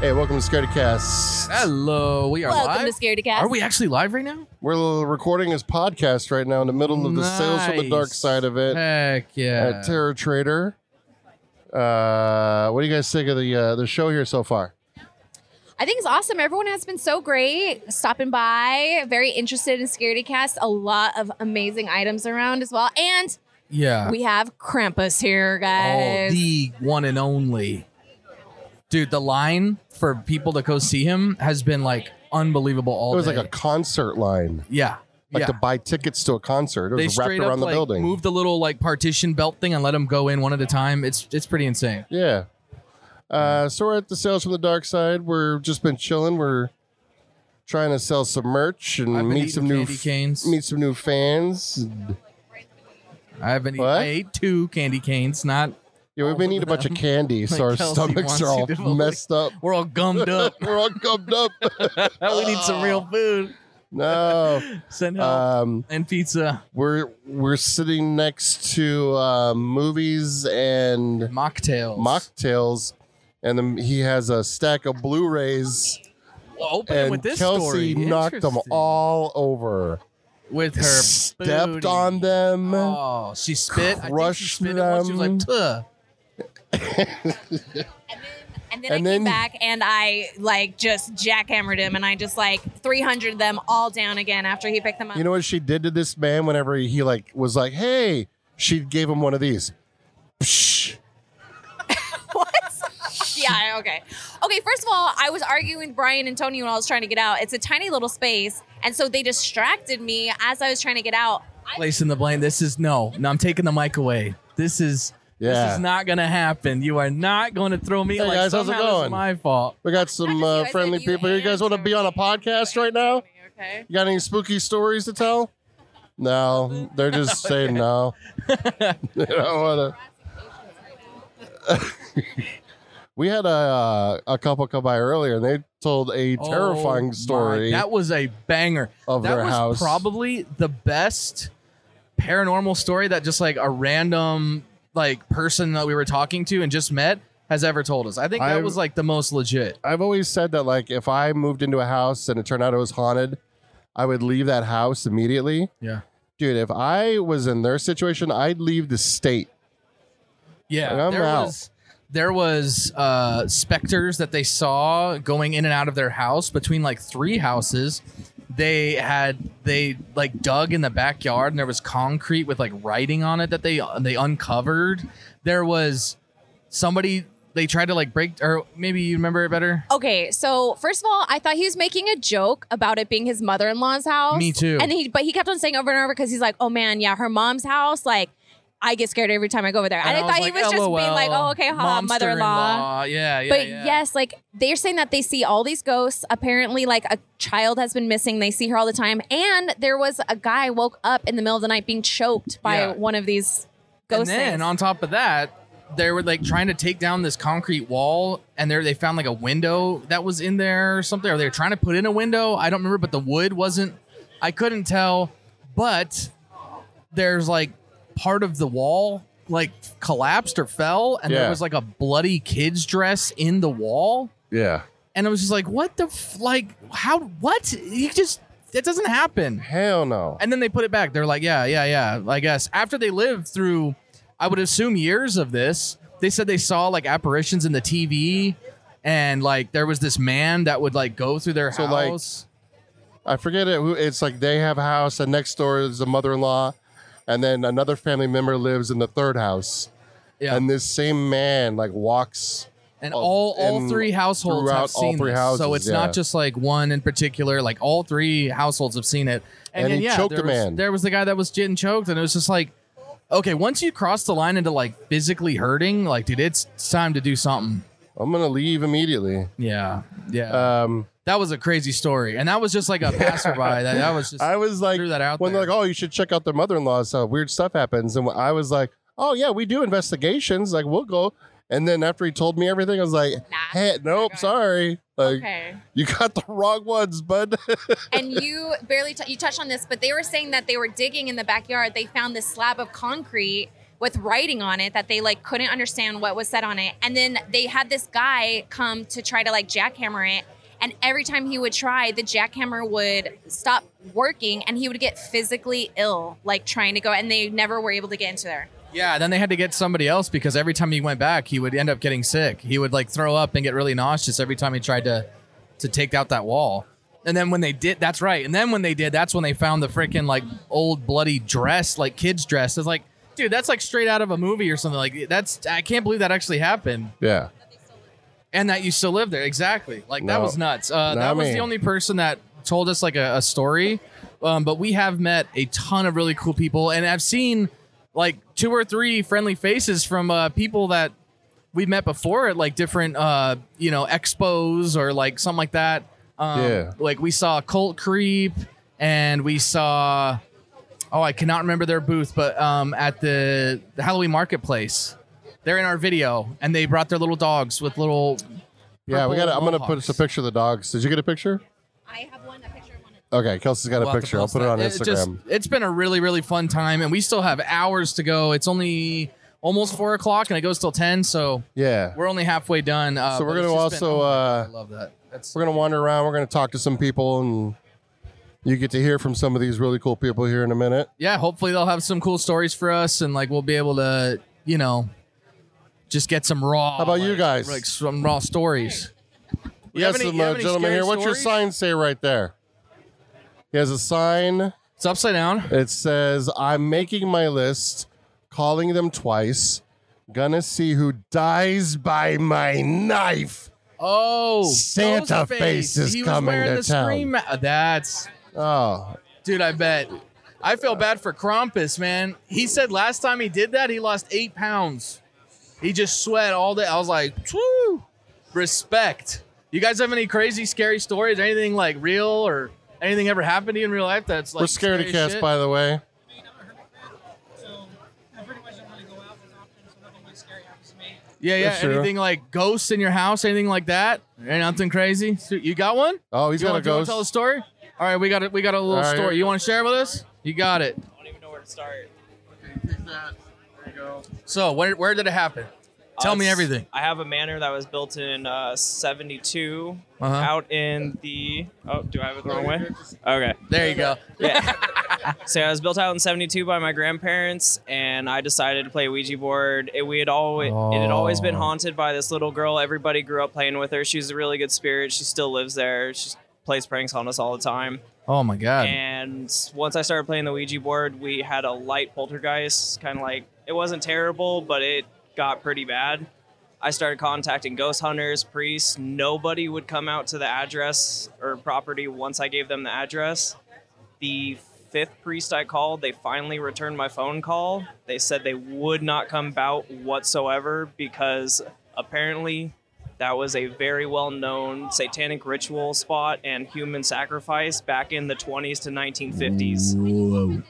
Hey, welcome to Scaredy Cast. Hello, we are Welcome live. to Scaredy Cast. Are we actually live right now? We're recording this podcast right now in the middle of the sales from the dark side of it Heck yeah! at Terror Trader. Uh, what do you guys think of the uh, the show here so far? I think it's awesome. Everyone has been so great stopping by, very interested in Scaredy Cast. A lot of amazing items around as well. And yeah. we have Krampus here, oh, guys. the one and only. Dude, the line for people to go see him has been like unbelievable all day. It was like a concert line, yeah, like yeah. to buy tickets to a concert. It they was wrapped straight around up the like building. Move the little like partition belt thing and let them go in one at a time. It's it's pretty insane. Yeah. Uh, so we're at the sales from the dark side. We're just been chilling. We're trying to sell some merch and meet some new canes. meet some new fans. I haven't. What? I ate two candy canes. Not Yeah, we've been eating a bunch of candy, so our Kelsey stomachs wants are all you to messed up. we're all gummed up. we're all gummed up. we need some real food. no. Send help Um, and pizza. we're we're sitting next to uh, movies and Mocktails. mocktails, and then he has a stack of Blu-rays, Well, open it and with this Kelsey story. knocked them Interesting. all over. with her stepped booty. on them. Oh, she spit. I think she crushed spit it once. She was like, them. Tuh. And then and I came back and I like just jackhammered him and I just like 300 them all down again after he picked them up. You know what she did to this man whenever he like was like, "Hey," she gave him one of these. Psh. what? yeah, okay. Okay, first of all, I was arguing with Brian and Tony when I was trying to get out. It's a tiny little space, and so they distracted me as I was trying to get out. I Placing the blame. This is no. No, I'm taking the mic away. This is. Yeah. This is not gonna happen. You are not going to throw me Hey, like guys, how's it going? my fault. We got some uh, just you, I friendly said you people. You guys want to be on a podcast right now? Okay. You got any spooky stories to tell? No, they're just saying no. they don't want to. we had a uh, a couple come by earlier, and they told a Oh terrifying my- story That was a banger. of that their was house. probably the best paranormal story that just like a random like person that we were talking to and just met has ever told us. I think that I've- was like the most legit. I've always said that like if I moved into a house and it turned out it was haunted, I would leave that house immediately. Yeah. Dude, if I was in their situation, I'd leave the state. Yeah. I'm there out. was there was uh specters that they saw going in and out of their house between like three houses. They had they like dug in the backyard and there was concrete with like writing on it that they they uncovered. There was somebody they tried to like break or maybe you remember it better. Okay, so first of all, I thought he was making a joke about it being his mother-in-law's house. Me too. And he, but he kept on saying over and over because he's like, "Oh man, yeah, her mom's house. Like, I get scared every time I go over there." And, I, was thought he was just oh, being like, "Oh, okay, ha, mother-in-law." Yeah, yeah. but yeah. yes, like they're saying that they see all these ghosts. Apparently, like a child has been missing. They see her all the time, and there was a guy woke up in the middle of the night being choked by Yeah. one of these ghosts. And then things. on top of that, they were like trying to take down this concrete wall, and there they found like a window that was in there or something. Or they were trying to put in a window. I don't remember, but the wood wasn't. I couldn't tell. But there's like part of the wall like collapsed or fell, and Yeah. there was like a bloody kid's dress in the wall. Yeah. And I was just like, what the f- like? How? What? You just that doesn't happen. Hell no. And then they put it back. They're like, yeah, yeah, yeah. I guess after they lived through, I would assume years of this, they said they saw like apparitions in the TV, and like there was this man that would like go through their So, like, house. I forget it. who- It's like they have a house, and next door is the mother-in-law, and then another family member lives in the third house. yeah, And this same man like walks. And all all and three households have seen this. houses, so it's yeah. not just like one in particular. Like all three households have seen it. And, And then, he yeah, choked there a was, man. There was the guy that was getting choked, and it was just like. Okay, once you cross the line into like physically hurting, like dude, it's time to do something. I'm gonna leave immediately. Yeah, yeah. Um, That was a crazy story, and that was just like a passerby. that that was just I was like, threw that out when there. they're like, "Oh, you should check out their mother-in-law," so weird stuff happens, and I was like, "Oh yeah, we do investigations. Like we'll go." And then after he told me everything, I was like, Nah. "Hey, nope, sorry. Like okay. you got the wrong ones, bud." and you barely t- you touched on this, but they were saying that they were digging in the backyard. They found this slab of concrete with writing on it that they like couldn't understand what was said on it. And then they had this guy come to try to like jackhammer it. And every time he would try, the jackhammer would stop working and he would get physically ill, like trying to go. And they never were able to get into there. Yeah, then they had to get somebody else because every time he went back, he would end up getting sick. He would like throw up and get really nauseous every time he tried to to take out that wall. And then when they did, that's right. And then when they did, that's when they found the freaking like old bloody dress, like kids dress. It's like, dude, that's like straight out of a movie or something. Like that's I can't believe that actually happened. Yeah. And that you still live there. Exactly. Like that No. was nuts. Uh, that was the only person that told us like a, a story. Um, but we have met a ton of really cool people, and I've seen like two or three friendly faces from uh, people that we've met before at like different uh, you know expos or like something like that. Um, Yeah. Like we saw Cult Creep, and we saw oh I cannot remember their booth, but um, at the, the Halloween marketplace. They're in our video, and they brought their little dogs with little. Yeah, we got. I'm gonna put mohawks. a picture of the dogs. Did you get a picture? I have one, a picture of one. Okay, Kelsey's got We'll a have to picture. I'll post put it that. on just- Instagram. it's been a really, really fun time, and we still have hours to go. It's only almost four o'clock, and it goes till ten, so yeah, we're only halfway done. Uh, So we're but gonna it's just been- also, oh my God, uh, I love that. That's we're gonna wander around. We're gonna talk to some people, and you get to hear from some of these really cool people here in a minute. yeah. Hopefully, they'll have some cool stories for us, and like we'll be able to, you know, just get some raw. How about you guys? Like some raw stories. You Yes, have any- some you uh, have any gentlemen here. What's your stories? sign say right there? He has a sign. It's upside down. It says, "I'm making my list, calling them twice. Gonna see who dies by my knife." Oh, Santa Ghostface. face is he was coming wearing to the town. Ma- That's Oh, Dude, I bet. I feel bad for Krampus, man. He said last time he did that, he lost eight pounds. He just sweat all day. I was like, woo, respect. You guys have any crazy, scary stories? Anything like real or anything ever happened to you in real life that's like we're scared of scary cats, shit? by the way. So I pretty much don't really go out as often, so nothing really scary happens to me. Yeah, yeah. That's true. Anything like ghosts in your house? Anything like that? Ain't nothing crazy. You got one? Oh, he's you got a want to ghost. tell a story? All right, we got it. We got a little All right, story. here- You want to share with us? You got it. I don't even know where to start. So, where where did it happen? Tell Uh, me everything. I have a manor that was built in uh, 72 Uh-huh. out in the. Oh, do I have it the wrong way? Okay. There you go. Yeah. so I was built out in 72 by my grandparents, and I decided to play Ouija board. It, we had always, it had always been Oh. haunted by this little girl. Everybody grew up playing with her. She's a really good spirit. She still lives there. She plays pranks on us all the time. Oh my god. And once I started playing the Ouija board, we had a light poltergeist. Kind of like it wasn't terrible, but it got pretty bad. I started contacting ghost hunters, priests. Nobody would come out to the address or property once I gave them the address. The fifth priest I called, they finally returned my phone call. They said they would not come out whatsoever because apparently that was a very well known satanic ritual spot and human sacrifice back in the 20s to 1950s. Whoa.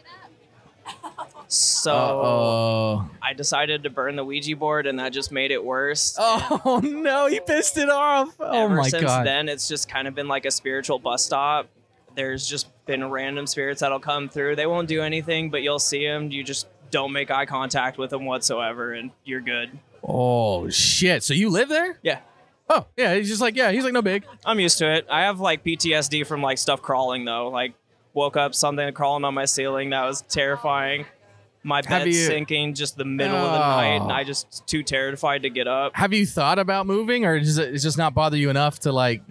So Oh. I decided to burn the Ouija board, and that just made it worse. Oh no, he pissed it off. Oh Ever my since god. then, it's just kind of been like a spiritual bus stop. There's just been random spirits that'll come through. They won't do anything, but you'll see them. You just don't make eye contact with them whatsoever, and you're good. Oh shit. So you live there? Yeah, Oh yeah. He's just like yeah. He's like no big. I'm used to it. I have like PTSD from like stuff crawling though. Like woke up something crawling on my ceiling that was terrifying. My Have bed's you- sinking just the middle of the night, and Oh. I just too terrified to get up. Have you thought about moving, or does it it's just not bother you enough to like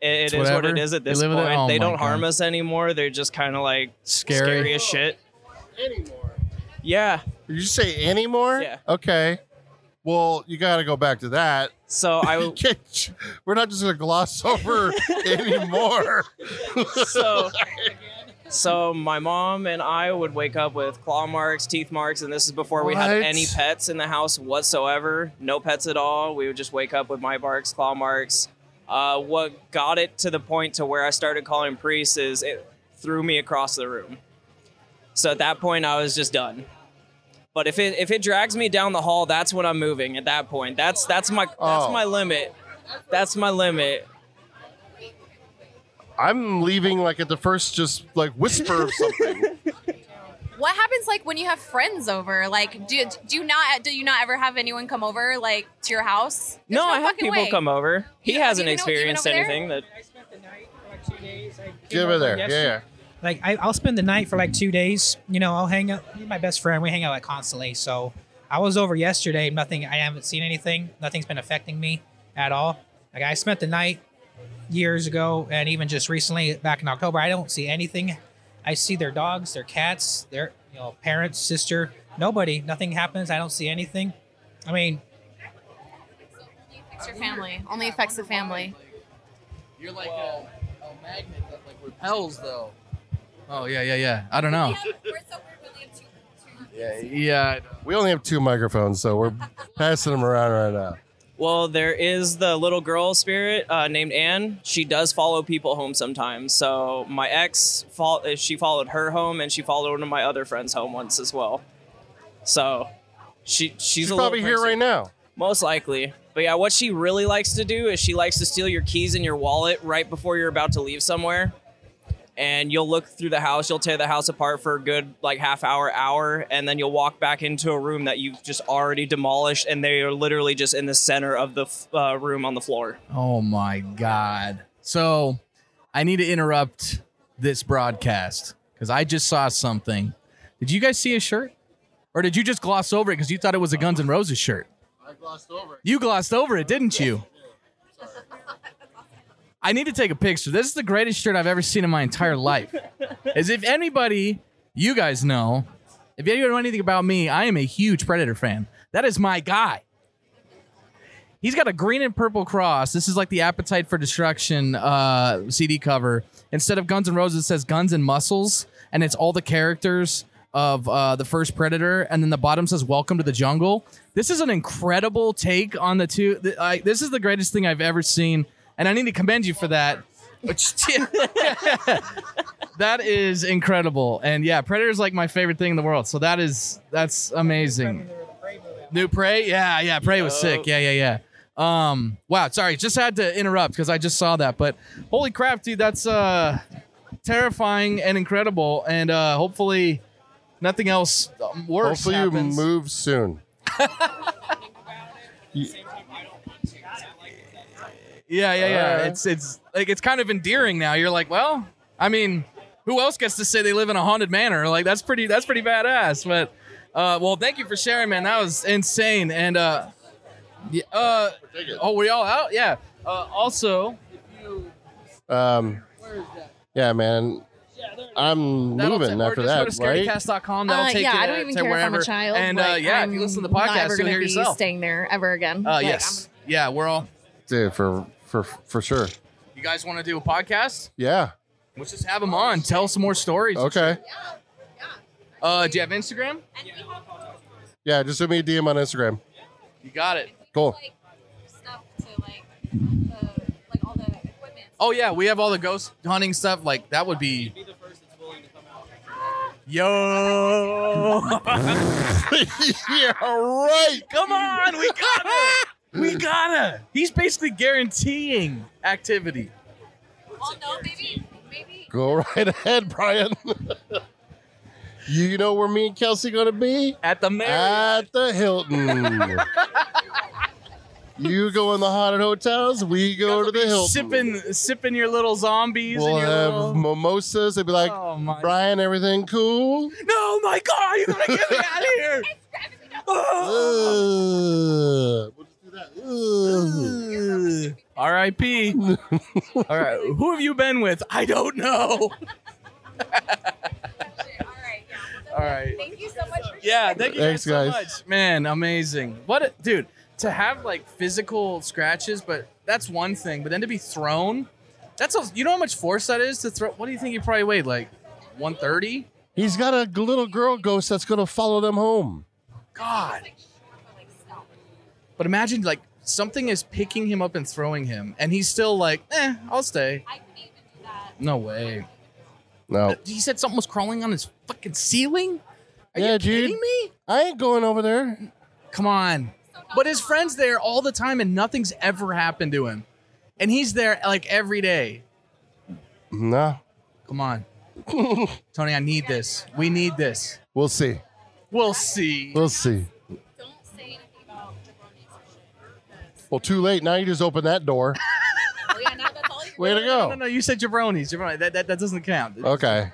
It, it It's what whatever. it is at You this live with point. it? Oh they my don't harm God. us anymore. They're just kind of like scary? scary as shit. Anymore. Yeah. Did you say anymore? Yeah. Okay. Well, you got to go back to that. So I Can't- We're not just going to gloss over anymore. so so my mom and I would wake up with claw marks, teeth marks, and this is before we had What? any pets in the house whatsoever. No pets at all. We would just wake up with my barks, claw marks. Uh, what got it to the point to where I started calling priests is it threw me across the room. So at that point, I was just done. But if it if it drags me down the hall, that's when I'm moving. At that point, that's that's my that's Oh. my limit. That's my limit. I'm leaving like at the first just like whisper of something. What happens like when you have friends over? Like, do do you not do you not ever have anyone come over like to your house? There's no, I have people way. come over. He Yeah, hasn't even o- even experienced over there? anything that. I spent the night for like two days. I came Give over it there. Yeah, yesterday. yeah. Like I, I'll spend the night for like two days. You know, I'll hang out. with My best friend, we hang out like constantly. So I was over yesterday. Nothing. I haven't seen anything. Nothing's been affecting me at all. Like I spent the night years ago, and even just recently, back in October. I don't see anything. I see their dogs, their cats, their you know parents, sister. Nobody. Nothing happens. I don't see anything. I mean, Affects your family. Only affects the family. You're like a, a magnet that like repels though. Oh yeah, yeah, yeah. I don't know. Yeah, yeah. We only have two microphones, so we're passing them around right now. Well, there is the little girl spirit uh, named Anne. She does follow people home sometimes. So my ex, fol- uh, she followed her home, and she followed one of my other friends home once as well. So she she's, She's probably here right now. Most likely. But yeah, what she really likes to do is she likes to steal your keys and your wallet right before you're about to leave somewhere. And you'll look through the house, you'll tear the house apart for a good like half hour, hour, and then you'll walk back into a room that you've just already demolished, and they are literally just in the center of the f- uh, room on the floor. Oh my god. So I need to interrupt this broadcast because I just saw something. Did you guys see a shirt? Or did you just gloss over it because you thought it was a Guns N' Roses shirt? I glossed over. it You glossed over it, didn't you? I need to take a picture. This is the greatest shirt I've ever seen in my entire life. As if anybody, you guys know, if you know anything about me, I am a huge Predator fan. That is my guy. He's got a green and purple cross. This is like the Appetite for Destruction uh, CD cover. Instead of Guns and Roses, it says Guns and Muscles, and it's all the characters of uh, the first Predator, and then the bottom says Welcome to the Jungle. This is an incredible take on the two. th- I, this is the greatest thing I've ever seen, and I need to commend you for that. Which- that is incredible, and yeah, Predator is like my favorite thing in the world. So that is that's amazing. New Prey, yeah, yeah, Prey was sick, yeah, yeah, yeah. Um, wow, sorry, just had to interrupt because I just saw that, but holy crap, dude, that's uh terrifying and incredible, and uh hopefully nothing else um, worse Hopefully happens. you move soon. Yeah, yeah, yeah. Alright. It's it's like it's kind of endearing now. You're like, well, I mean, who else gets to say they live in a haunted manor? Like that's pretty that's pretty badass. But uh well, thank you for sharing, man. That was insane. And uh yeah, uh oh, we all out? Yeah. Uh also, Um, yeah, man. I'm that'll moving or after just that, go to right? scaredycast.com. That'll Uh, take yeah, you I don't even to care wherever. if I'm a child. And uh, like, yeah, if I'm you listen to the podcast, ever you'll hear yourself. Staying there ever again. Uh Like, yes. Yeah, we're all Dude, for for for sure. You guys want to do a podcast? Yeah. Let's just have them on. Tell some more stories. Okay. Yeah. Uh, do you have Instagram? Yeah, just send me a DM on Instagram. You got it. Cool. Like stuff to like the like all the equipment. Oh yeah, we have all the ghost hunting stuff. Like that would be. Yo! yeah, right. Come on, we gotta, we gotta. He's basically guaranteeing activity. Oh no, maybe maybe Go right ahead, Brian. you know where me and Kelsey gonna be? At the Marriott. At the Hilton. you go in the haunted hotels, we go to the Hilton. Sipping, sipping your little zombies. We'll and your have little... mimosas. They'd be like, Oh my! Brian, everything cool? No, my God! You're gonna get me out of here! Oh. Ugh. We'll just do that. Ugh. R.I.P. All right, who have you been with? I don't know. all right. Yeah. Thank you so much for Yeah, thank you Thanks, guys so guys. much. Man, amazing. What, a, dude, to have like physical scratches, but that's one thing. But then to be thrown, that's a, you know how much force that is to throw. What do you think you probably weighed? Like 130? He's got a little girl ghost that's gonna follow them home. God. But imagine like something is picking him up and throwing him, and he's still like, eh, I'll stay. I couldn't even do that. No way. No, He said something was crawling on his fucking ceiling. Are Yeah, you dude. kidding me? I ain't going over there. Come on. But his friend's there all the time and nothing's ever happened to him. And he's there like every day. Nah. Come on. Tony, I need this. We need this. We'll see. We'll see. We'll see. Well, too late. Now you just open that door. Oh yeah, now that's all you Way to No, no, go. no, you said jabronis. Jabroni. That, that, that doesn't count. Okay.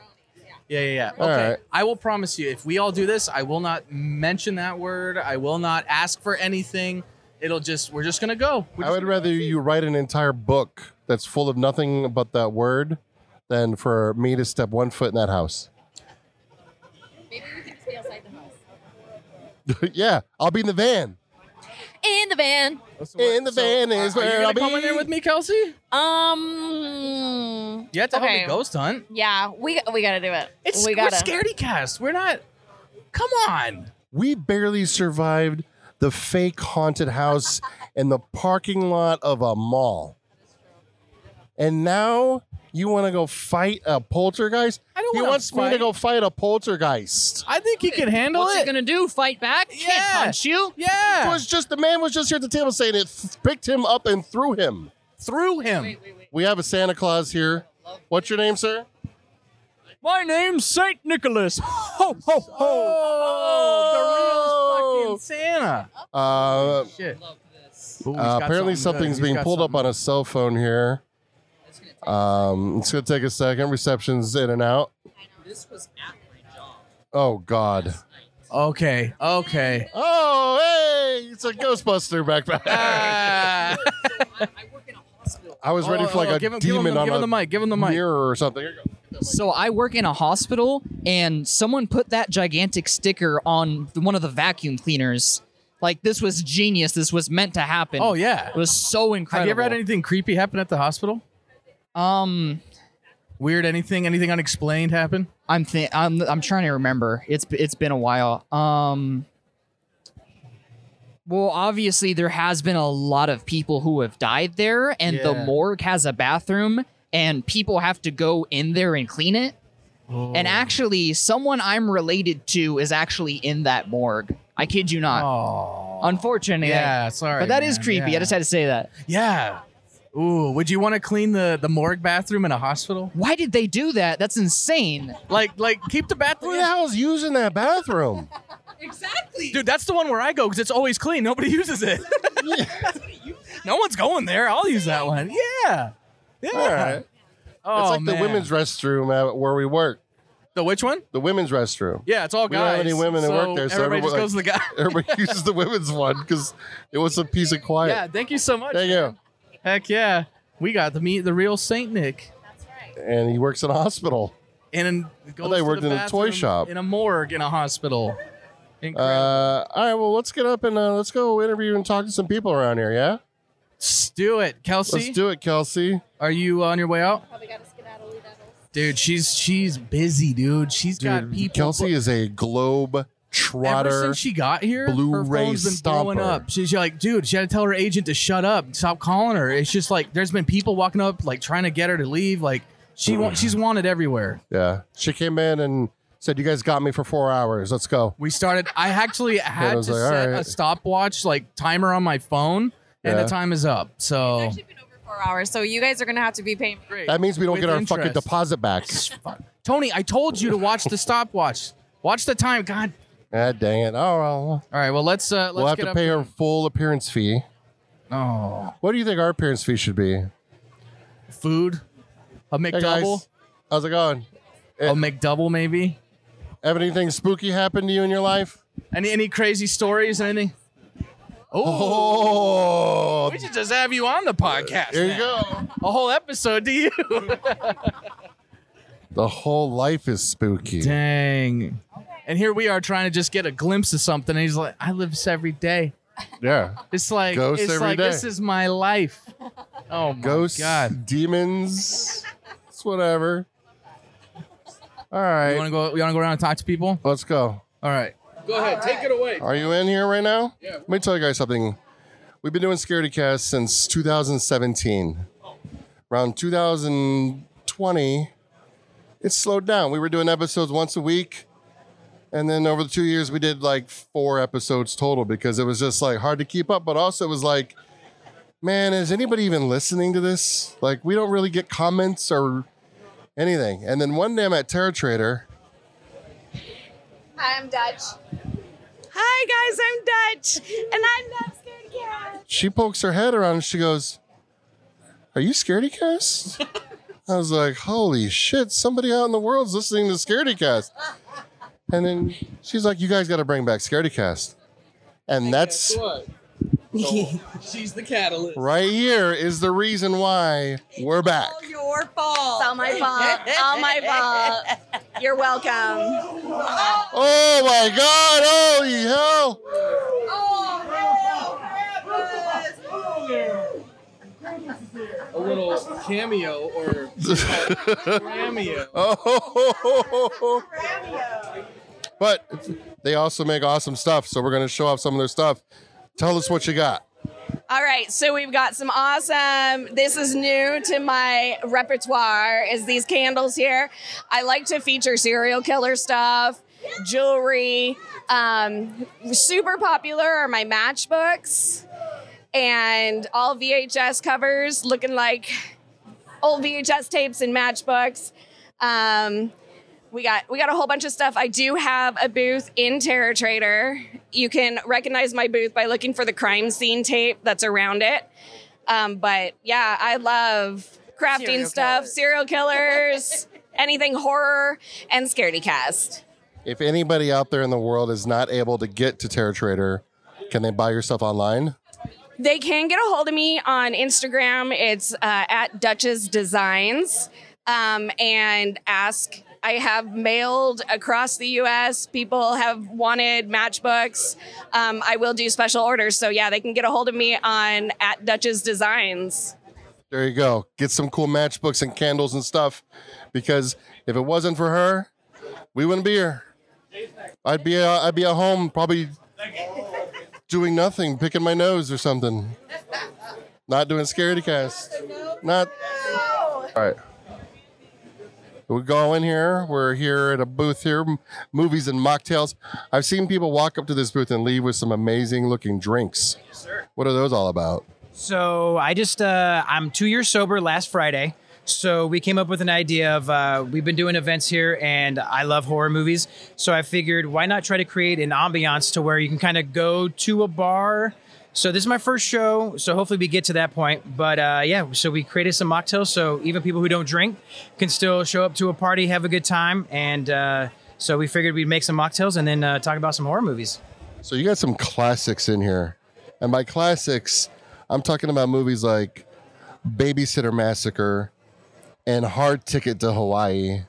Yeah, yeah, yeah. All okay. right. I will promise you, if we all do this, I will not mention that word. I will not ask for anything. It'll just, we're just going to go. We're I just would gonna rather you write an entire book that's full of nothing but that word than for me to step one foot in that house. Maybe we can just be outside the house. yeah, I'll be in the van. In the van. So what- In the van is are, are where you I'll gonna come in be. there with me, Kelsey? Um. You have to help me ghost hunt. Yeah, we we gotta do it. It's we we're gotta. scaredy cast. We're not. Come on. We barely survived the fake haunted house in the parking lot of a mall. And now you want to go fight a poltergeist? I don't He wanna wants me to fight. go fight a poltergeist. I think he can handle it. What's it. it gonna do? Fight back? Can't Yeah. punch you. It yeah. was just the man was just here at the table saying it f- picked him up and threw him. Through him. We have a Santa Claus here. What's your name, sir? My name's Saint Nicholas. Ho ho ho! Oh, the real fucking Santa. Uh, Shit. Ooh, he's uh, got apparently something good. something's He's being got pulled up something. on a cell phone here. Um, it's gonna take a second. Reception's in and out. This was at my job. Oh God. Okay. Okay. Oh hey, it's a Ghostbuster backpack. Ah. I work in a hospital. I was ready for like Oh, oh, a give him, give him, demon the- on give him a the mic. Give him the mic. mirror or something. Here you go. So I work in a hospital, and someone put that gigantic sticker on the- one of the vacuum cleaners. Like this was genius. This was meant to happen. Oh yeah. it was so incredible. Have you ever had anything creepy happen at the hospital? Um, Weird anything? Anything unexplained happen? I'm th- I'm I'm trying to remember. It's it's been a while. Um. Well, obviously there has been a lot of people who have died there, and the morgue has a bathroom, and people have to go in there and clean it. Oh. And actually, someone I'm related to is actually in that morgue. I kid you not. Oh. Unfortunately, Yeah, sorry. but that is man. creepy. Yeah. I just had to say that. Yeah. Ooh, would you want to clean the the morgue bathroom in a hospital? Why did they do that? That's insane. Like like keep the bathroom. Who bathroom. the hell's using that bathroom? Exactly. Dude, that's the one where I go because it's always clean. Nobody uses it. no one's going there. I'll use that one. Yeah. Yeah. All right. Oh, it's like man. the women's restroom at where we work. The which one? The women's restroom. Yeah, it's all We don't have any women that work there, so everybody just everyone- goes to the guy. Everybody uses the women's one because it was a piece of quiet. yeah, thank you so much. Thank you. Heck yeah. We got to meet the real Saint Nick. That's right. And he works in a hospital. And goes they to worked the in a toy bathroom shop. In a morgue in a hospital. Incredible. Uh, all right, well, let's get up and uh, let's go interview and talk to some people around here. Yeah, Let's do it. Kelsey, let's do it, Kelsey. are you on your way out? Probably gotta skedaddle. Dude, she's she's busy, dude. She's got Dude, people. Kelsey is a globe Ever trotter. since she got here, her Blu-ray phone's been blowing up. She's like, dude, she had to tell her agent to shut up, stop calling her. It's just like there's been people walking up, like trying to get her to leave. Like she wa- she's wanted everywhere. yeah, she came in and said, "You guys got me for four hours. Let's go." We started. I actually had was to like, set alright. a stopwatch, like timer on my phone, and Yeah. the time is up. So actually been over four hours, so you guys are gonna have to be paying. great. That means we don't With get our fucking deposit back. Tony, I told you to watch the stopwatch. Watch the time. God. Ah, dang it! Oh well, All right. Well, let's. Uh, let's we'll have get to up pay her full appearance fee. Oh, What do you think our appearance fee should be? food. A Hey McDouble. guys, how's it going? a McDouble, maybe. Have anything spooky happened to you in your life? Any any crazy stories? Anything? Oh, Oh, we should just have you on the podcast. there you now. go. A whole episode to you. The whole life is spooky. Dang. And here we are trying to just get a glimpse of something. And he's like, I live this every day. Yeah. It's like Ghosts it's every like day. this is my life. Oh my Ghosts, god. demons, it's whatever. All right, You want to go? You want to go around and talk to people? let's go. All right. Go ahead. Take it away. Are you in here right now? Yeah. Let me tell you guys something. We've been doing Scaredy Cast since 2017. Around 2020, it slowed down. We were doing episodes once a week. And then over the two years, we did like four episodes total because it was just like hard to keep up. But also, it was like, man, is anybody even listening to this? Like, we don't really get comments or anything. And then one day I'm at Terra Trader. Hi, I'm Dutch. Hi guys, I'm Dutch, and I'm love scaredy cats. She pokes her head around and she goes, "Are you Scaredy Cast?" I was like, "Holy shit! Somebody out in the world's listening to Scaredy Cast." And then she's like, "You guys got to bring back Scaredy Cast." And that's What? She's the catalyst. right here is the reason why we're back. Your fault. It's all my fault. all my fault. You're welcome. Oh my God! Holy hell! Oh, a little cameo or cameo. Oh, but they also make awesome stuff, so we're gonna show off some of their stuff. Tell us what you got. All right, so we've got some awesome. This is new to my repertoire. Is these candles here? I like to feature serial killer stuff, jewelry. Um, super popular are my matchbooks and all VHS covers, looking like old VHS tapes and matchbooks. Um, we got we got a whole bunch of stuff. I do have a booth in Terror Trader. You can recognize my booth by looking for the crime scene tape that's around it. Um, but yeah, I love crafting Serial stuff, killers. serial killers, anything horror, and scaredy cast. If anybody out there in the world is not able to get to Terra Trader, can they buy your stuff online? They can get a hold of me on Instagram. It's uh, at Duchess Designs um, and ask. I have mailed across the U.S. People have wanted matchbooks. Um, I will do special orders, so yeah, they can get a hold of me on at Duchess Designs. There you go. Get some cool matchbooks and candles and stuff. Because if it wasn't for her, we wouldn't be here. I'd be uh, I'd be at home probably doing nothing, picking my nose or something. Not doing scaredy cast. Not. All right. We go in here. We're here at a booth here, movies and mocktails. I've seen people walk up to this booth and leave with some amazing looking drinks. What are those all about? So I just uh, I'm two years sober last Friday. So we came up with an idea of uh, we've been doing events here, and I love horror movies. So I figured why not try to create an ambiance to where you can kind of go to a bar. So this is my first show, so hopefully we get to that point. But uh, yeah, so we created some mocktails, so even people who don't drink can still show up to a party, have a good time, and uh, so we figured we'd make some mocktails and then uh, talk about some horror movies. So you got some classics in here. And by classics, I'm talking about movies like Babysitter Massacre and Hard Ticket to Hawaii.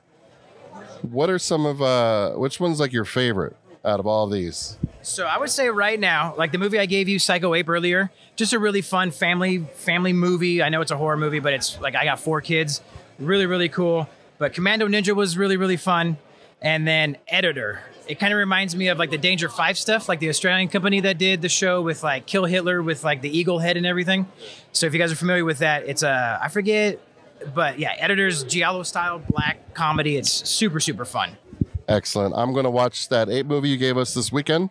What are some of uh which one's like your favorite out of all these? So I would say right now, like the movie I gave you, Psycho Ape earlier, just a really fun family family movie. I know it's a horror movie, but it's like I got four kids, really really cool. But Commando Ninja was really really fun, and then Editor. It kind of reminds me of like the Danger Five stuff, like the Australian company that did the show with like Kill Hitler with like the eagle head and everything. So if you guys are familiar with that, it's a I forget, but yeah, Editor's giallo style black comedy. It's super super fun. Excellent. I'm going to watch that ape movie you gave us this weekend.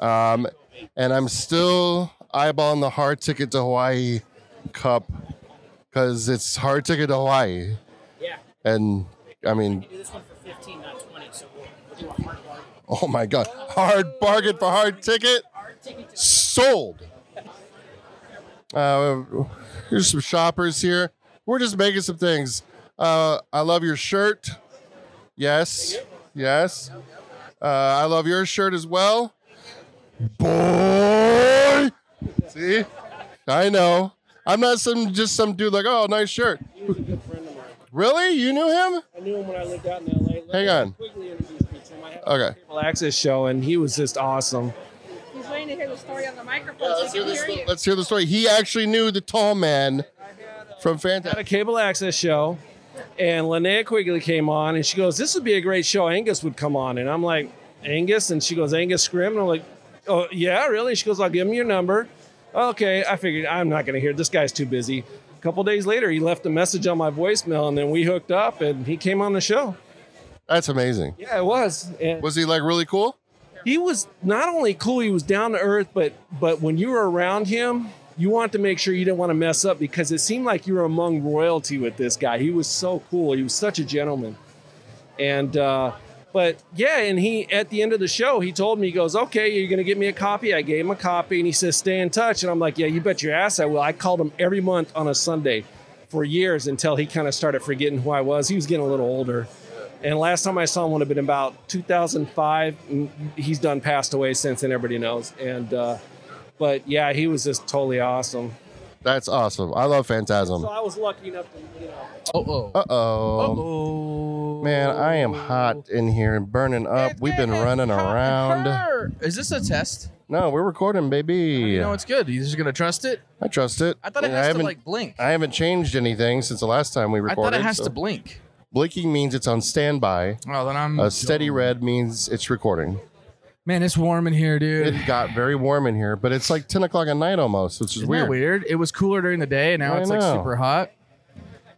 Um, and I'm still eyeballing the Hard Ticket to Hawaii cup because it's Hard Ticket to Hawaii. Yeah. And I mean, Do this one for 15, not 20. So we'll, we'll do a hard bargain. oh my God, hard bargain for Hard Ticket. Sold. Uh, here's some shoppers here. We're just making some things. Uh, I love your shirt. Yes. Yes. Uh, I love your shirt as well. Boy. See? I know. I'm not some just some dude like, oh, nice shirt. Really? You knew him? I knew him when I lived out in LA. Hang on. Quickly introduced me to him. I had Okay. a cable access show, and he was just awesome. He's waiting to hear the story on the microphone let's, hear the, this, let's hear the story. He actually knew the tall man from Had a cable access show, and Linnea Quigley came on, and she goes, "This would be a great show. Angus would come on." And I'm like, "Angus?" And she goes, "Angus Scrimm." And I'm like, "Oh yeah, really?" She goes, "I'll give him your number." Okay, I figured I'm not going to hear. This guy's too busy. A couple days later, he left a message on my voicemail, and then we hooked up, and he came on the show. That's amazing. Yeah, it was. And Was he like really cool? he was not only cool, he was down to earth, but but when you were around him, you want to make sure you didn't want to mess up because it seemed like you were among royalty with this guy. He was so cool. He was such a gentleman. And uh, but yeah, and he at the end of the show, he told me, he goes, "Okay, you're gonna get me a copy." I gave him a copy, and he says, "Stay in touch." And I'm like, "Yeah, you bet your ass I will." I called him every month on a Sunday for years until he kind of started forgetting who I was. He was getting a little older. And last time I saw him would have been about 2005. He's done passed away since, and everybody knows. And uh, but yeah, he was just totally awesome. That's awesome. I love Phantasm. So I was lucky enough to, you know. Oh, oh. Uh oh. Oh. Man, I am hot in here and burning up. We've been running around. Is this a test? No, we're recording, baby. You know it's good. You just gonna trust it? I trust it. I thought it And has to haven't- like blink. I haven't changed anything since the last time we recorded. I recorded. thought it has so- to blink. Blinking means it's on standby. Oh, then I'm A steady red means it's recording. Man, it's warm in here, dude. It got very warm in here, but it's like 10 o'clock at night almost, which is Isn't weird. that weird? It was cooler during the day, and now I it's like know. super hot.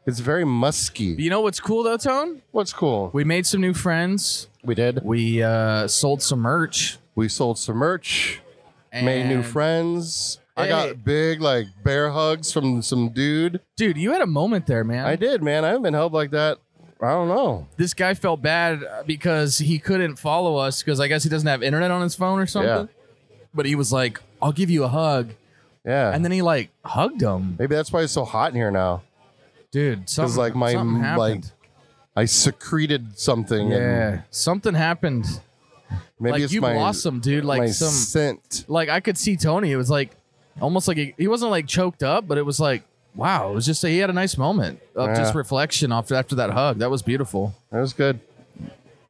It's very musky. You know what's cool though, Tone? What's cool? We made some new friends. We did. We uh, sold some merch. We sold some merch, made new and- friends. I got big like bear hugs from some dude. Dude, you had a moment there, man. I did, man. I haven't been held like that. I don't know. This guy felt bad uh, because he couldn't follow us because I guess he doesn't have internet on his phone or something. But he was like, "I'll give you a hug," Yeah. and then he like hugged him. Maybe that's why it's so hot in here now. Dude, something like, my- something like, happened. I secreted something. yeah, And something happened. maybe like it's you my, blossomed, dude. Like my some scent. like I could see Tony. It was like almost like he, he wasn't like choked up, but it was like wow. It was just a, he had a nice moment of just reflection after after that hug. That was beautiful. That was good.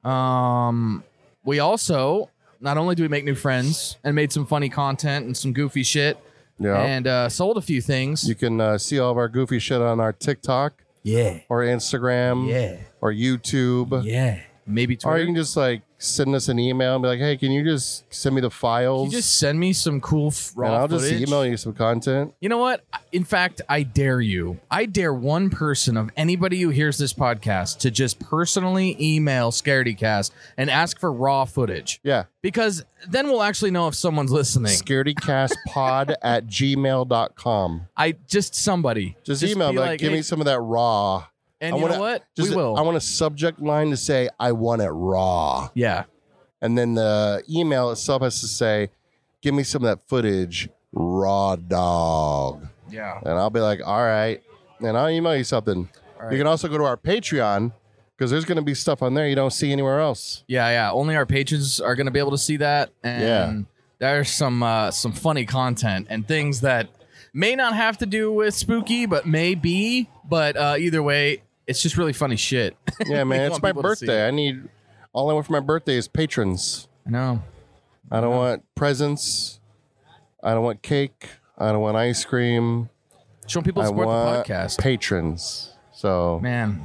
Um, we also not only do we make new friends and made some funny content and some goofy shit, Yeah. and uh, sold a few things. you can uh, see all of our goofy shit on our TikTok yeah, or Instagram yeah, or YouTube. yeah. Maybe Twitter. Or you can just like send us an email and be like, hey, can you just send me the Can files? you just send me some cool f- raw and I'll just footage? email you some content. You know what? In fact, I dare you. I dare one person of anybody who hears this podcast to just personally email ScaredyCast and ask for raw footage. Yeah. Because then we'll actually know if someone's listening. scaredycastpod at gmail.com. I just somebody. Just, email, be like, give me some of that raw. And I you wanna- know what? Just we will. I want a subject line to say, I want it raw. yeah. And then the email itself has to say, give me some of that footage, raw dog. Yeah. And I'll be like, all right. And I'll email you something. All You can also go to our Patreon because there's going to be stuff on there you don't see anywhere else. Yeah, yeah. Only our patrons are going to be able to see that. And Yeah. there's some uh, some funny content and things that may not have to do with spooky, but may be. But uh, either way, it's just really funny shit. Yeah, man. it's my people to see birthday. I need all I want for my birthday is patrons. I know. I don't want presents. I don't want cake. I don't want ice cream. Show people I support want the podcast. patrons. So man.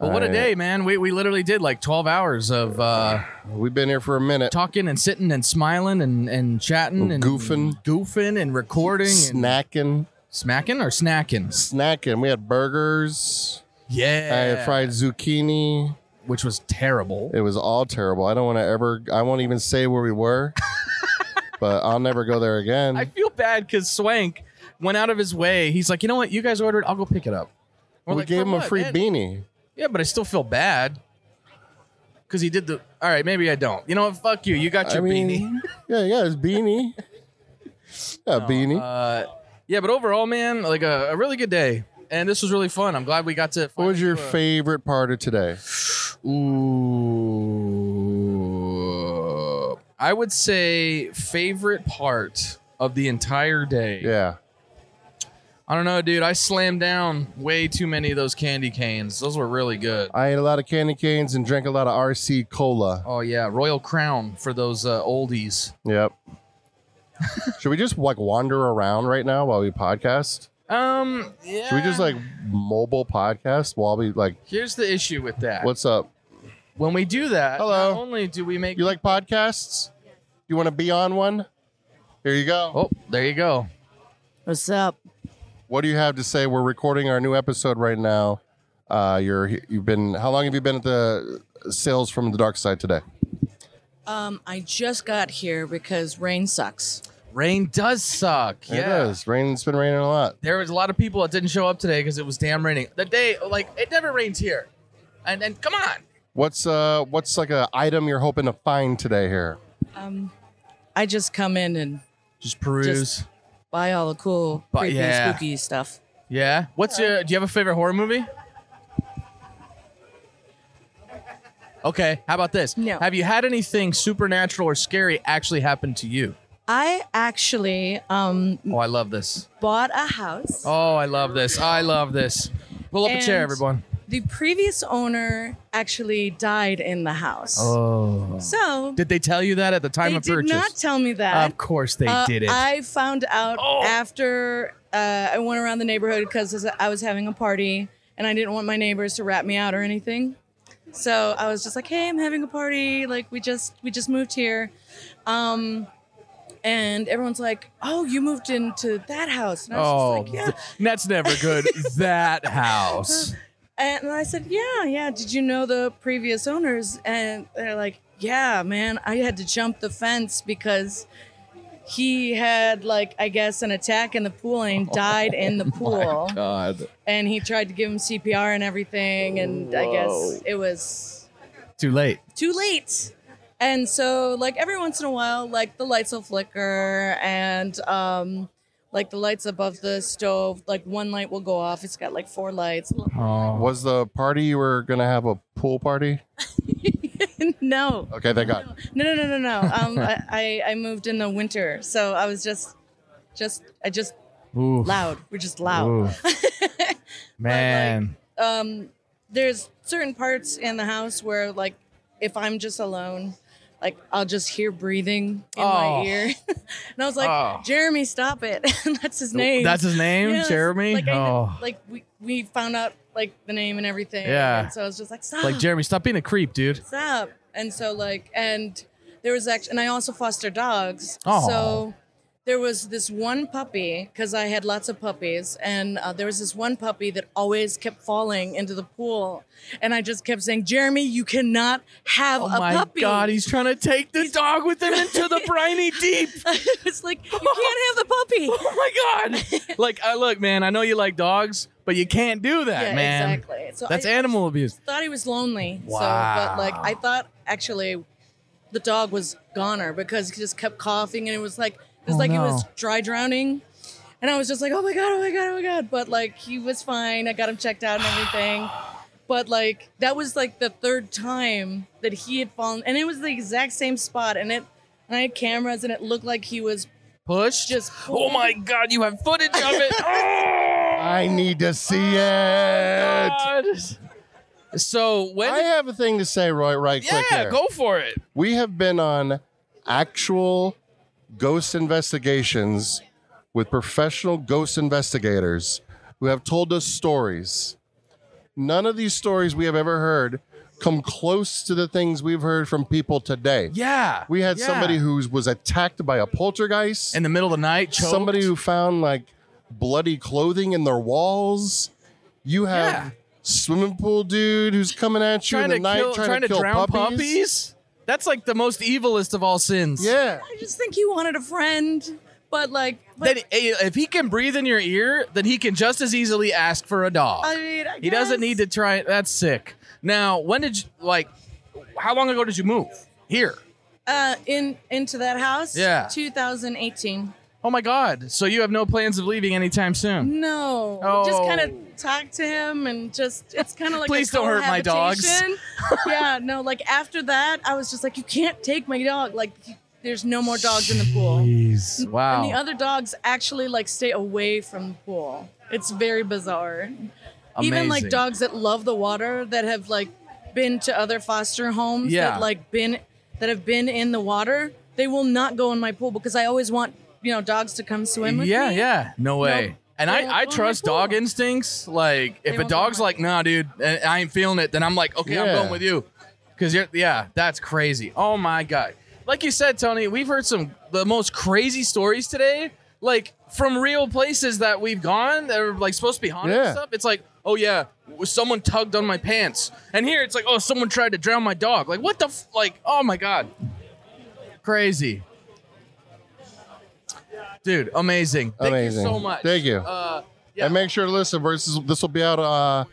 Well, what a I- day, man. We, we literally did like 12 hours of uh, we've been here for a minute. talking and sitting and smiling and, and chatting and Goofing. goofing and recording and Snacking, smacking or snacking. snacking. We had burgers. Yeah. I had fried zucchini. which was terrible. It was all terrible. I don't want to ever. I won't even say where we were. but I'll never go there again. I feel bad because Swank went out of his way. He's like, you know what? You guys ordered. I'll go pick it up. We're we like, gave "For him a what, free man?" beanie. Yeah, but I still feel bad because he did the. All right, maybe I don't. You know what? Fuck you. You got I your mean, beanie. yeah, yeah, it's beanie. Yeah, beanie. Uh, yeah, but overall, man, like a, a really good day, and this was really fun. I'm glad we got to. what was your favorite part of today? Ooh, I would say favorite part of the entire day. Yeah. I don't know, dude. I slammed down way too many of those candy canes. Those were really good. I ate a lot of candy canes and drank a lot of RC cola. Oh yeah, Royal Crown for those uh, oldies. Yep. Should we just like wander around right now while we podcast? Um, yeah. Should we just like mobile podcast while we like Here's the issue with that. what's up? when we do that? Hello. Not only do we make You like podcasts? You want to be on one? Here you go. Oh, there you go. What's up? What do you have to say? We're recording our new episode right now. Uh, you're you've been how long have you been at the sales from the dark side today? Um, I just got here because rain sucks. Rain does suck. It Yeah. does. Rain's been raining a lot. There was a lot of people that didn't show up today because it was damn raining. The day, like, it never rains here. And and come on. What's uh what's like a item you're hoping to find today here? Um, I just come in and Just peruse. buy all the cool, But creepy, yeah. spooky stuff. yeah. What's your? Do you have a favorite horror movie? Okay. How about this? No. Have you had anything supernatural or scary actually happen to you? I actually um, Oh, I love this. bought a house. Oh, I love this. I love this. Pull up a chair, And- everyone. The previous owner actually died in the house. Oh. So Did they tell you that at the time they of did purchase? not tell me that. Of course they Uh, didn't. I found out Oh. after uh, I went around the neighborhood because I was having a party and I didn't want my neighbors to rat me out or anything. So I was just like, "Hey, I'm having a party. Like we just we just moved here." Um and everyone's like, "Oh, you moved into that house." And I was oh, just like, oh, "Yeah." that's never good. that house. And I said, "Yeah, yeah. Did you know the previous owners?" And they're like, "Yeah, man. I had to jump the fence because he had like I guess an attack in the pool and he oh died in the pool. God. And he tried to give him CPR and everything, and I guess it was Too late. too late." And so, like every once in a while, like the lights will flicker, and um, like the lights above the stove, like one light will go off. It's got like four lights. Oh. Was the party you were gonna have a pool party? no. Okay, thank God. No, no, no, no, no. Um, I, I, I moved in the winter, so I was just, just, I just Ooh. loud. We're just loud. Ooh. Man. Um, there's certain parts in the house where, like, if I'm just alone, like I'll just hear breathing in Oh. my ear, and I was like, Oh. Jeremy, stop it. That's his name. That's his name, Yes. Jeremy. Like, I, oh. like we we found out like the name and everything. Yeah. And so I was just like, stop. Like Jeremy, stop being a creep, dude. Stop. And so like and there was actually and I also foster dogs. Aw. So there was this one puppy because I had lots of puppies, and uh, there was this one puppy that always kept falling into the pool, and I just kept saying, "Jeremy, you cannot have Oh a my puppy." God, he's trying to take the dog with him into the briny deep. it's like you can't have the puppy. Oh my God. like, I look, man, I know you like dogs, but you can't do that, Yeah, man. exactly. So That's I- animal abuse. thought he was lonely. So, but like I thought actually the dog was goner because he just kept coughing and it was like was Oh, like he was dry drowning. And I was just like, oh my god, oh my god, oh my god. But like he was fine. I got him checked out and everything. But like that was like the third time that he had fallen, and it was the exact same spot. And it, and I had cameras, and it looked like he was Pushed? just. Oh my God, you have footage of it. Oh! I need to see oh it. God. So when I have a thing to say, Roy, right quick yeah, go for it. We have been on actual ghost investigations with professional ghost investigators who have told us stories. None of these stories we have ever heard come close to the things we've heard from people today. Yeah. We had yeah. somebody who was attacked by a poltergeist. in the middle of the night, choked. somebody who found like bloody clothing in their walls. You have Yeah. swimming pool dude who's coming at you trying in the to night kill, trying, to, kill drown puppies. puppies. That's like the most evilest of all sins. Yeah. I just think he wanted a friend, but like, but Then, eh, if he can breathe in your ear, then he can just as easily ask for a dog. I mean, I he doesn't guess- need to try. That's sick. Now, when did you like? How long ago did you move here? Uh, in into that house. Yeah. 2018. Oh my God! So you have no plans of leaving anytime soon? No. Oh. Just kind of talk to him and just it's kind of like. a Please don't hurt my dogs. yeah. No. Like after that, I was just like, you can't take my dog. Like, there's no more dogs in the pool. Jeez! Wow. And the other dogs actually like stay away from the pool. It's very bizarre. Amazing. Even like dogs that love the water that have like been to other foster homes Yeah. that like been that have been in the water, they will not go in my pool because I always want, you know, dogs to come swim with yeah, me. yeah. No way. and they I, won't I go in my trust pool. dog instincts. Like, if a won't go dog's in my like, nah, dude, and I ain't feeling it, then I'm like, okay, I'm Yeah. going with you. Because you're, yeah, that's crazy. Oh my God. Like you said, Tony, we've heard some the most crazy stories today. Like from real places that we've gone that are like supposed to be haunted and stuff. It's like, oh yeah, someone tugged on my pants. And here it's like, oh, someone tried to drown my dog. Like, what the f- like, oh my God. Crazy. Dude, amazing. Thank Amazing. you so much. Thank you. Uh, yeah. And make sure to listen. Versus this will be out uh,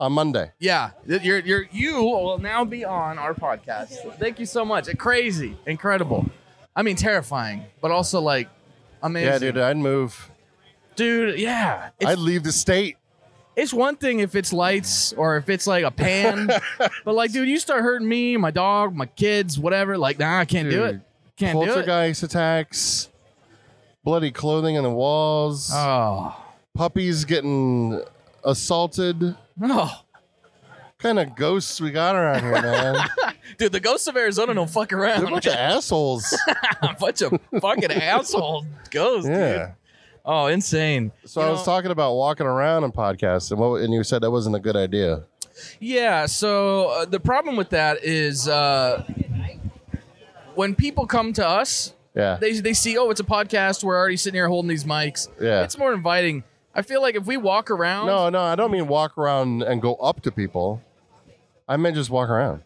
on Monday. Yeah, you're you're you will now be on our podcast. Thank you so much. Crazy, incredible. I mean, terrifying, but also like amazing. Yeah, dude, I'd move. Dude, yeah. I'd leave the state. it's one thing if it's lights or if it's like a pan, but like, dude, you start hurting me, my dog, my kids, whatever. Like, nah, I can't do it. Can't do it. Poltergeist attacks, bloody clothing on the walls, Oh, puppies getting assaulted. oh, kind of ghosts we got around here, man? dude, the ghosts of Arizona don't fuck around. They're a bunch of assholes. a bunch of fucking asshole ghosts, Yeah. dude. Oh, insane. So You I was talking about walking around in podcasts, and what, and you said that wasn't a good idea. Yeah. So uh, the problem with that is uh, when people come to us, Yeah, they they see, oh, it's a podcast. We're already sitting here holding these mics. Yeah. It's more inviting. I feel like if we walk around, no, no, I don't mean walk around and go up to people. I meant just walk around.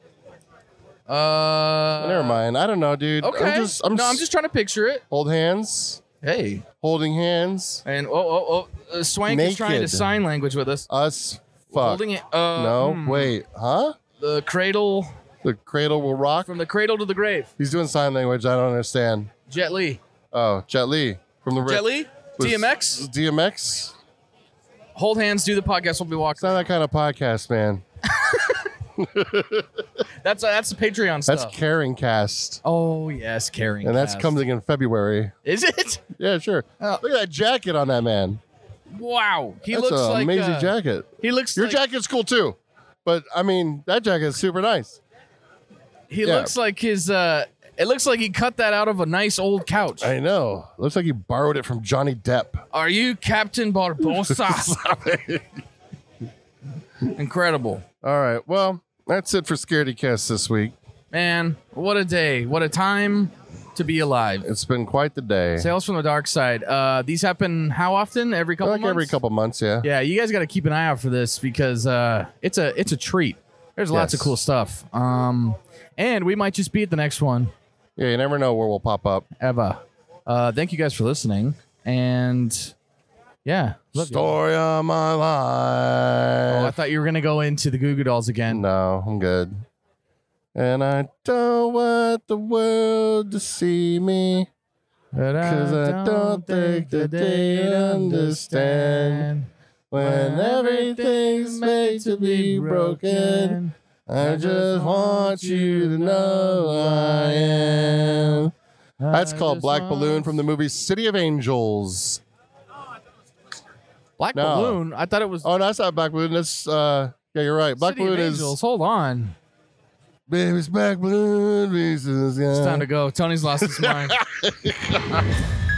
uh, Never mind. I don't know, dude. Okay. I'm just, I'm no, I'm just trying to picture it. hold hands, Hey, holding hands. and oh, oh, oh, uh, Swank is trying to sign language with us. Us, fuck. Holding it. Uh, no, hmm. wait, huh? The cradle The cradle will rock. from the cradle to the grave. He's doing sign language. I don't understand. Jet Li. Oh, Jet Li from the Jet Li. was- DMX. DMX. Hold hands. Do the podcast. We'll be It's walking. not that kind of podcast, man. That's uh, that's the Patreon That's stuff. Caring Cast, oh yes, carrying. and that's cast. coming in February. Is it? Yeah, sure. Oh. Look at that jacket on that man. Wow. He that's looks an like amazing uh, jacket. He looks. Your like, jacket's cool too, but I mean that jacket's super nice. He yeah. looks like his. uh It looks like he cut that out of a nice old couch. I know. Looks like he borrowed it from Johnny Depp. Are you Captain Barbossa? Incredible, All right. Well, that's it for ScaredyCast this week. man. What a day. What a time to be alive. It's been quite the day. Sales from the dark side. Uh, these happen how often? Every couple like months. every couple months, yeah. Yeah, you guys got to keep an eye out for this because uh, it's a it's a treat. There's lots of cool stuff. Um, and we might just be at the next one. Yeah, you never know where we'll pop up. Eva. Uh, thank you guys for listening. And yeah. love you. Story of my Oh, I life. thought you were going to go into the Goo Goo Dolls again. no, I'm good. And I don't want the world to see me. But Cause I don't think that they understand when everything's made to be broken. I just want you to know I am. That's called Black Balloon from the movie City of Angels. Black No. Balloon. I thought it was Oh, no, that's not Black Balloon. That's uh, yeah, you're right. Black City of Balloon Angels. is Hold on. baby's Black Balloon. pieces. It's time to go. Tony's lost his mind.